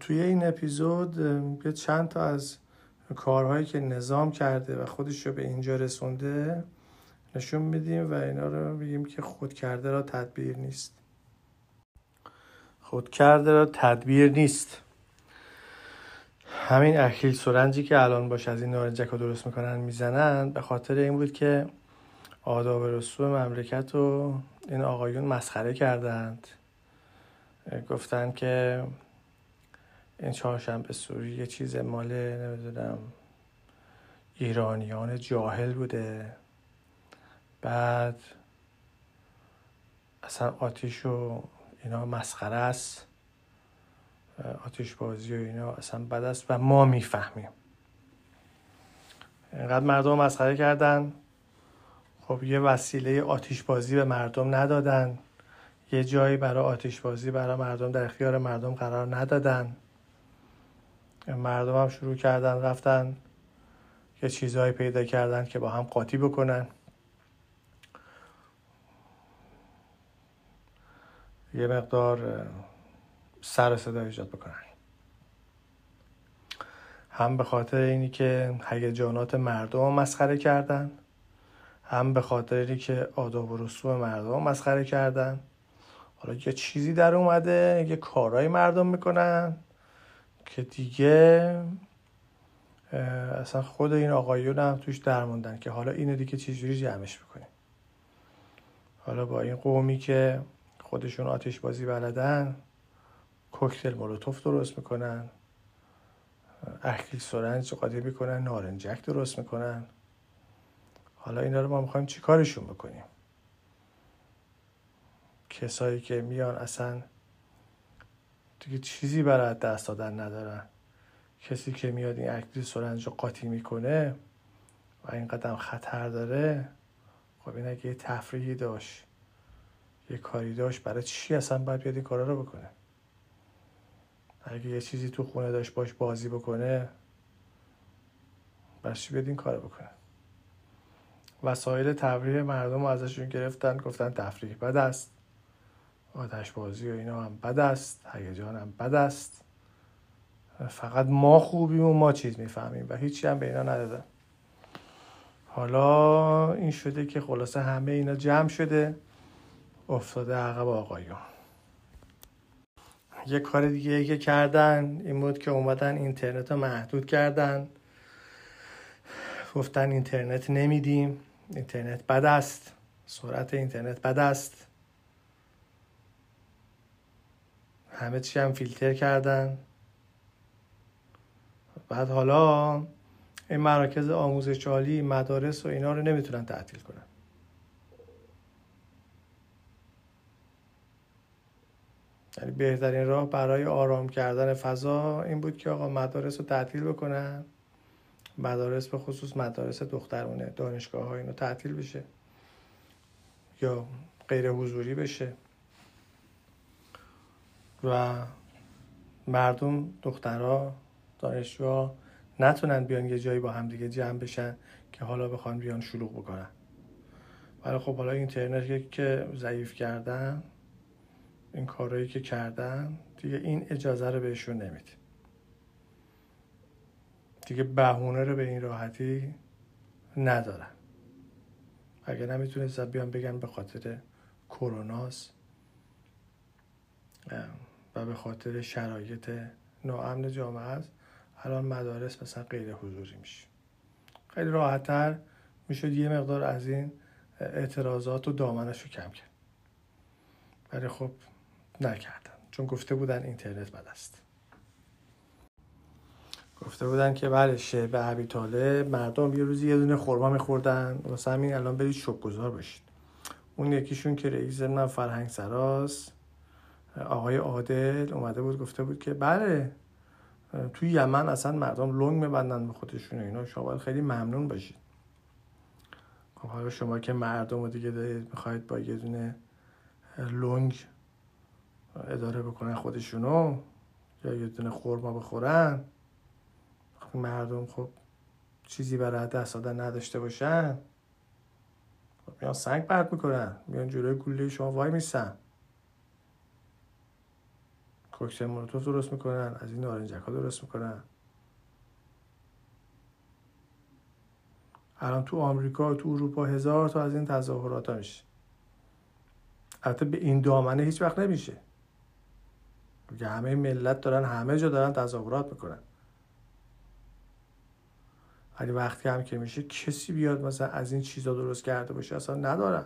توی این اپیزود یه چند تا از کارهایی که نظام کرده و خودش رو به اینجا رسونده نشون میدیم و اینا رو بگیم که خود کرده را تدبیر نیست. خود کرده را تدبیر نیست. همین اخیل سرنجی که الان باش از این نارنجک رو درست می‌کنن می‌زنن به خاطر این بود که آداب رسوم مملکت رو این آقایون مسخره کردند. گفتن که این چهارشنبه سوری یه چیز مال نمی‌دونم ایرانیان جاهل بوده. بعد اصلا آتیش و اینا مسخره است. آتیش بازی و اینا اصلا بد است و ما می‌فهمیم. اینقدر مردم مسخره کردن. خب یه وسیله آتیش بازی به مردم ندادن. یه جایی برای آتیش بازی برای مردم در اختیار مردم قرار ندادن. مردم هم شروع کردن رفتن یه چیزهایی پیدا کردن که با هم قاطی بکنن. یه مقدار سر صدا ایجاد بکنن. هم به خاطر اینی که هیجانات مردم مسخره کردن هم به خاطر که آداب و رسوم مردم مسخره کردن. حالا یه چیزی در اومده یه کارهای مردم می‌کنن. که دیگه اصلا خود این آقایون هم توش درموندن که حالا اینو دیگه چجوری جمعش بکنیم حالا با این قومی که خودشون آتش بازی بلدن کوکتل مولوتوف درست می‌کنن اخیل سرنج قاطی می‌کنن نارنجک درست می‌کنن. حالا اینا رو ما می‌خوایم چیکارشون بکنیم؟ کسایی که میان اصلا دیگه چیزی برای دست دادن ندارن. کسی که میاد این اکلی سرنج رو قاطی می‌کنه و این قدم خطر داره خب این اگه یه تفریحی داشت یه کاری داشت برای چی اصلا باید بیاد این کارا رو بکنه؟ اگه یه چیزی تو خونه داشت باش بازی بکنه برای چی بیاد این کار بکنه؟ وسایل تفریح مردم رو ازشون گرفتن گفتن تفریح بد است. آتش بازی و اینا هم بد است هیجان هم بد است. فقط ما خوبیم و ما چیز می‌فهمیم و هیچی هم به اینا ندادن. حالا این شده که خلاصه همه اینا جمع شده. افتاده عقب آقایون. یه کار دیگه که کردن این بود که اومدن اینترنت رو محدود کردن. گفتن اینترنت نمیدیم. اینترنت بد است. سرعت اینترنت بد است. همه چی هم فیلتر کردن. بعد حالا این مراکز آموزش عالی مدارس و اینا رو نمی‌تونن تعطیل کنن. یعنی بهترین راه برای آرام کردن فضا این بود که آقا مدارس رو تعطیل بکنن. مدارس به خصوص مدارس دخترونه دانشگاه ها اینو تعطیل بشه یا غیر حضوری بشه. و مردم دخترها دانشجوها نتونن بیان یه جایی با همدیگه جمع بشن که حالا بخوان بیان شلوغ بکنن. ولی خب حالا اینترنت که ضعیف کردن این کارهایی که کردن دیگه این اجازه رو بهشون نمید دیگه بهونه رو به این راحتی ندارن. اگه نمی‌تونستن بیان بگن به خاطر کروناست. و به خاطر شرایط ناامن جامعه است الان مدارس مثلا غیر حضوری میشه. خیلی راحتتر می‌شد یه مقدار از این اعتراضات و دامنش رو کم کرد. ولی خب نکردن. چون گفته بودن اینترنت بد است. گفته بودن که بله شعب عبی تاله مردم یه روزی یه دونه خورما میخوردن. واسه همین الان برید گذار باشید اون یکیشون که رئیس من فرهنگ سراست. آقای عادل اومده بود گفته بود که بله توی یمن اصلا مردم لنگ میبندن به خودشون اینا. شما باید خیلی ممنون باشید. خب حالا شما که مردم رو دیگه دارید می‌خواید با یه دونه لنگ اداره بکنن خودشونو یا یه دونه خورما بخورن؟ خب مردم خب چیزی برای دست دادن نداشته باشن. خب میان سنگ پرت می‌کنن میان جلوی گوله شما وای میسن. کوکتل مولوتوف درست می‌کنن از این نارنجک ها درست می‌کنن. الان تو آمریکا تو اروپا هزار تا از این تظاهرات میشه. البته به این دامنه هیچ وقت نمیشه. که همه ملت دارن همه جا دارن تظاهرات می‌کنن. ولی وقتی هم که میشه کسی بیاد مثلا از این چیزا درست کرده باشه؟ اصلا ندارن.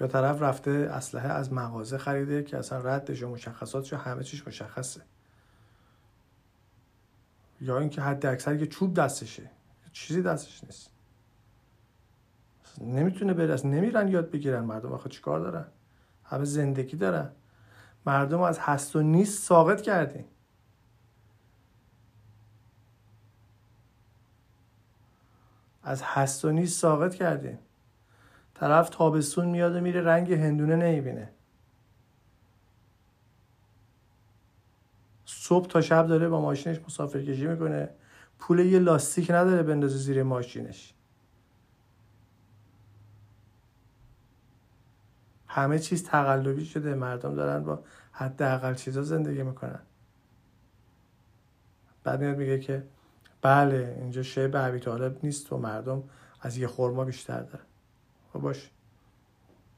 یا طرف رفته اسلحه از مغازه خریده که اصلا ردش و مشخصاتش و همه چیش مشخصه. یا اینکه حد اکثر یه چوب دستشه. چیزی دستش نیست. نمی‌تونه برس نمیرن یاد بگیرن مردم. آخه چیکار دارن؟ همه زندگی دارن. مردم از هست و نیست ساقط کردیم از هست و نیست ساقط کردیم طرف تابستون میاد و میره رنگ هندونه نمی‌بینه. صبح تا شب داره با ماشینش مسافرکشی می‌کنه. پول یه لاستیک نداره بندازه زیر ماشینش. همه چیز تقلبی شده. مردم دارن با حداقل چیزا زندگی می‌کنن. بعد میاد میگه که بله اینجا شی به نیست و مردم از یه خورما بیشتر دارن. خب باش.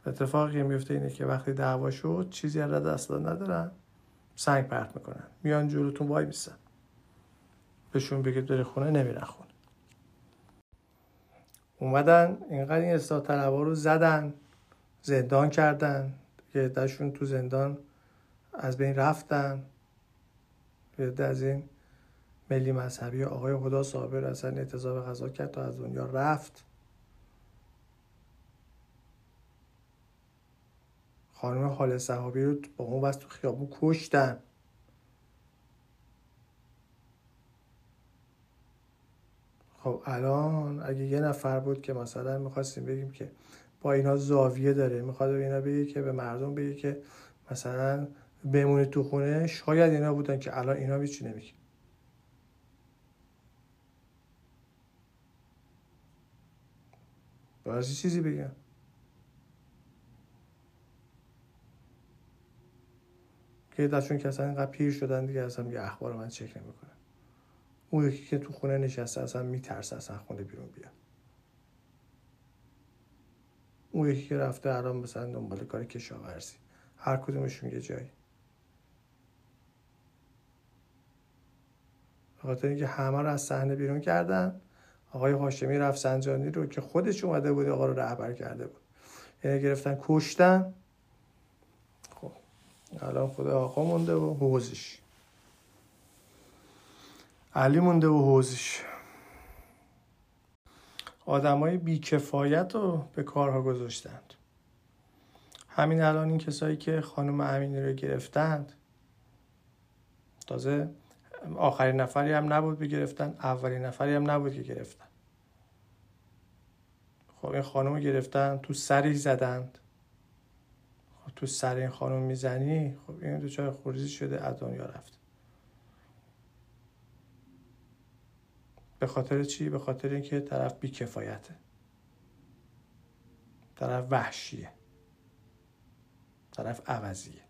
اتفاقی میفته اینه که وقتی دعوا شد چیزی از دست ندارن. سنگ پرت می‌کنن. میان جلوتون وای میسن. بهشون بگید بره خونه نمیرن خونه. اومدن اینقدر این اصلاح طلبا رو زدن زندان کردن. یه دشون تو زندان از بین رفتن. یه از این ملی مذهبی آقای خدا صابر اصلا اعتضاب غذا کرد تا از دنیا رفت. خانم حال صحابی رو با اون بس تو خیابون کشتن. خب الان اگه یه نفر بود که مثلا می‌خواستیم بگیم که با اینا زاویه داره می‌خواد اینا بگه که به مردم بگه که مثلا بمونه تو خونه شاید اینا بودن که الان اینا بیچی نمیگه باید چیزی بگم که دستشون که اصلا اینقدر پیر شدن دیگه اصلا یه اخبار من چک نمی‌کنه اون یکی که تو خونه نشسته اصلا میترسه اصلا خونه بیرون بیاد. اون یکی که رفته الان مثلا دنبال کار کشاورزی. هر کدومشون یه جایی. خاطر اینکه همه رو از صحنه بیرون کردن. آقای هاشمی رفسنجانی رو که خودش اومده بود آقا رو رهبر کرده بود. یعنی گرفتن کشتن. الان خدا آقا مونده و حوزش. علی مونده و حوزش. آدمای بیکفایت رو به کارها گذاشتند. همین الان این کسایی که خانم امینی رو گرفتند تازه آخرین نفری هم نبود بگرفتن اولین نفری هم نبود که گرفتن. خب این خانم رو گرفتن تو سری زدند. تو سر این خانم می‌زنی خب این دوچار خوریزی شده از دنیا رفت. به خاطر چی؟ به خاطر اینکه طرف بیکفایته. طرف وحشیه. طرف عوضیه.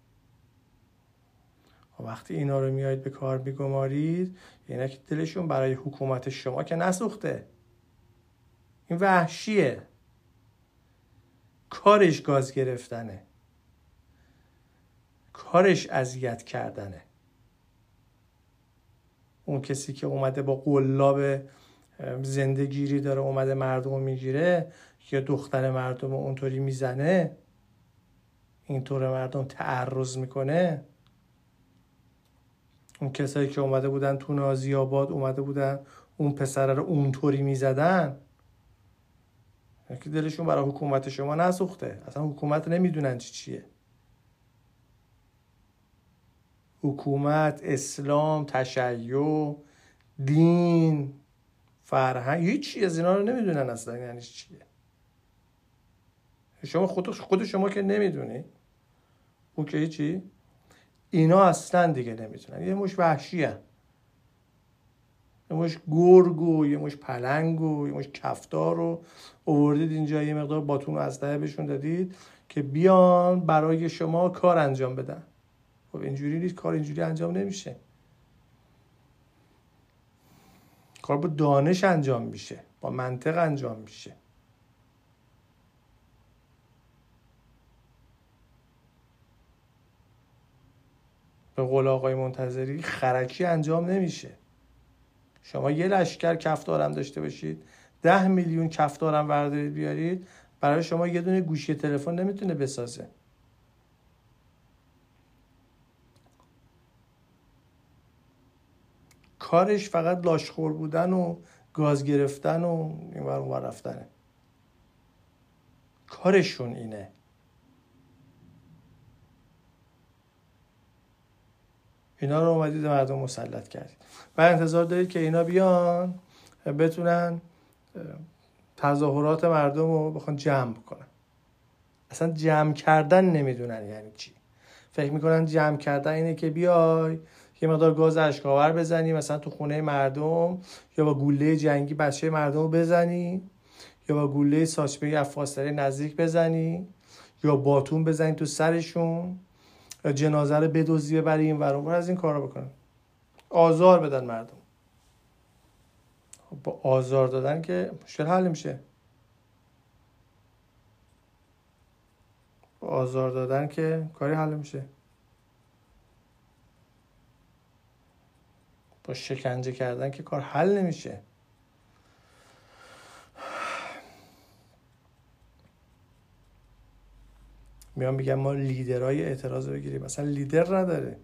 خب وقتی اینا رو میایید به کار میگمارید یعنی که دلشون برای حکومت شما که نسوخته. این وحشیه. کارش گاز گرفتنه. کارش اذیت کردنه. اون کسی که اومده با قلاب زندگیری داره اومده مردم می‌گیره یا دختر مردم اونطوری می‌زنه اینطور مردم تعرض می‌کنه. اون کسایی که اومده بودن تو نازی آباد اومده بودن اون پسره رو اونطوری می‌زدن که دلشون برای حکومت شما نسوخته. اصلا حکومت نمی‌دونن چی چیه. حکومت اسلام تشیع دین فرهنگ هیچی از اینا رو نمی‌دونن اصلا یعنی چیه. شما خود خود شما که نمی‌دونی. اون که هیچی. اینا اصلا دیگه نمی‌تونن. یه مش وحشی هن. یه مش گرگ و یه مش پلنگ و یه مش کفتار رو اووردید اینجا یه مقدار باتون و اسلحه بهشون دادید که بیان برای شما کار انجام بدن. خب اینجوری نیست کار اینجوری انجام نمیشه. کار با دانش انجام میشه با منطق انجام میشه. به قول آقای منتظری خرکی انجام نمیشه. شما یه لشکر کفتارم داشته باشید ده میلیون کفتارم وردارید بیارید برای شما یه دونه گوشی تلفن نمی‌تونه بسازه. کارش فقط لاشخور بودن و گاز گرفتن و این اون رفتنه. کارشون اینه. اینا رو اومدید مردم مسلط کردید. و انتظار دارید که اینا بیان بتونن تظاهرات مردم رو بخوان جمع بکنن اصلا جمع کردن نمی‌دونن یعنی چی. فکر می‌کنن جمع کردن اینه که بیای یه مقدار گاز اشکاور بزنی مثلا تو خونه مردم یا با گوله جنگی بچه مردم رو بزنی یا با گوله ساچمه از نزدیک بزنی یا باتون بزنی تو سرشون جنازه رو بدوزی ببری این ور از این کارا بکنن. آزار بدن مردم. با آزار دادن که مشکل حل میشه. با آزار دادن که کاری حل میشه. با شکنجه کردن که کار حل نمیشه. میان میگن ما لیدرهای اعتراض بگیریم. مثلا لیدر نداره.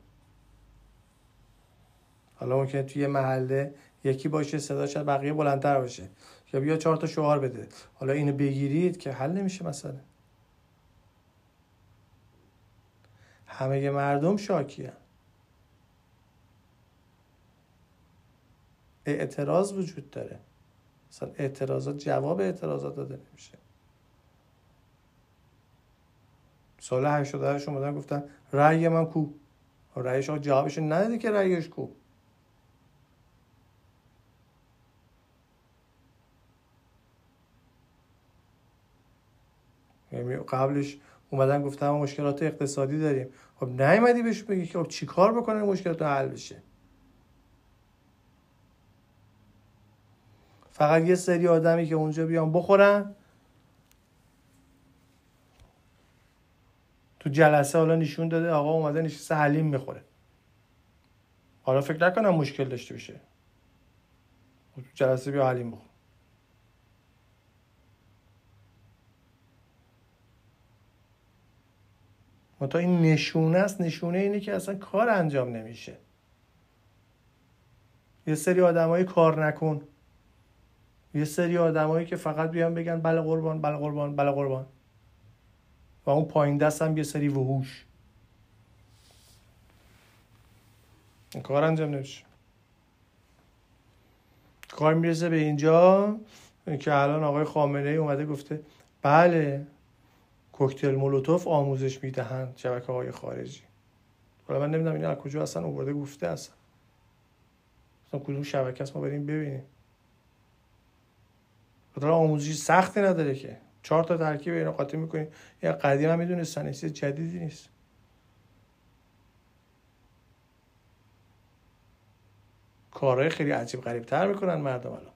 حالا ممکنه توی یه محله یکی باشه صدا شد بقیه بلندتر باشه. یا بیا چهار تا شعار بده. حالا اینو بگیرید که حل نمیشه مثلا همه مردم شاکی اعتراض وجود داره. مثلا اعتراضات جواب اعتراضات داده نمیشه. سال 88 اومدن گفتن رأی من کو؟ رأیش ها جوابش نداده که رأیش کو. یعنی قبلش اومدن گفتن ما مشکلات اقتصادی داریم. خب نیومدی بهش بگی که خب چیکار بکنن مشکلات حل بشه؟ فقط یه سری آدمی که اونجا بیان بخورن. تو جلسه حالا نشون داده آقا اومده نشسته حلیم می‌خوره. حالا فکر نکنم مشکل داشته باشه. تو جلسه بیا حلیم بخور. تا این نشونه است نشونه اینه که اصلا کار انجام نمیشه. یه سری آدمایی کار نکن. یه سری آدمایی که فقط بیان بگن بله قربان بله قربان بله قربان. و اون پایین دست هم یه سری وحوش. کار انجام نمیشه. کار می‌رسه به اینجا که الان آقای خامنه ای اومده گفته بله کوکتل مولوتوف آموزش می‌دهند شبکه های خارجی. حالا من نمی‌دونم این از کجا اصلا اوورده گفته اصلا اصلا کدوم شبکه است ما بریم ببینیم. خاطر آموزشی سختی نداره که. چهار تا ترکیب اینا قاطی می‌کنیم یا قدیم هم می‌دونستن چیز جدیدی نیست. کارهای خیلی عجیب غریب تر می‌کنن مردم الان.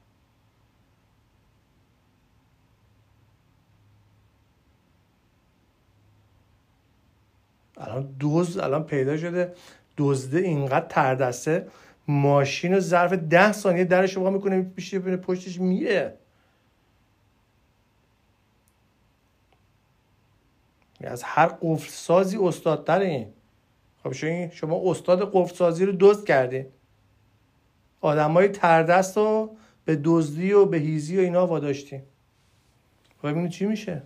الان دوز الان پیدا شده دزده اینقدر تردسته ماشین رو ظرف ده ثانیه درش رو می‌کنه پیش پشتش میره از هر قفل سازی این خب شما استاد قفل سازی رو دزد کردین. آدمای تردست رو به دزدی و به هیزی و اینا واداشتین. خب ببینید چی میشه؟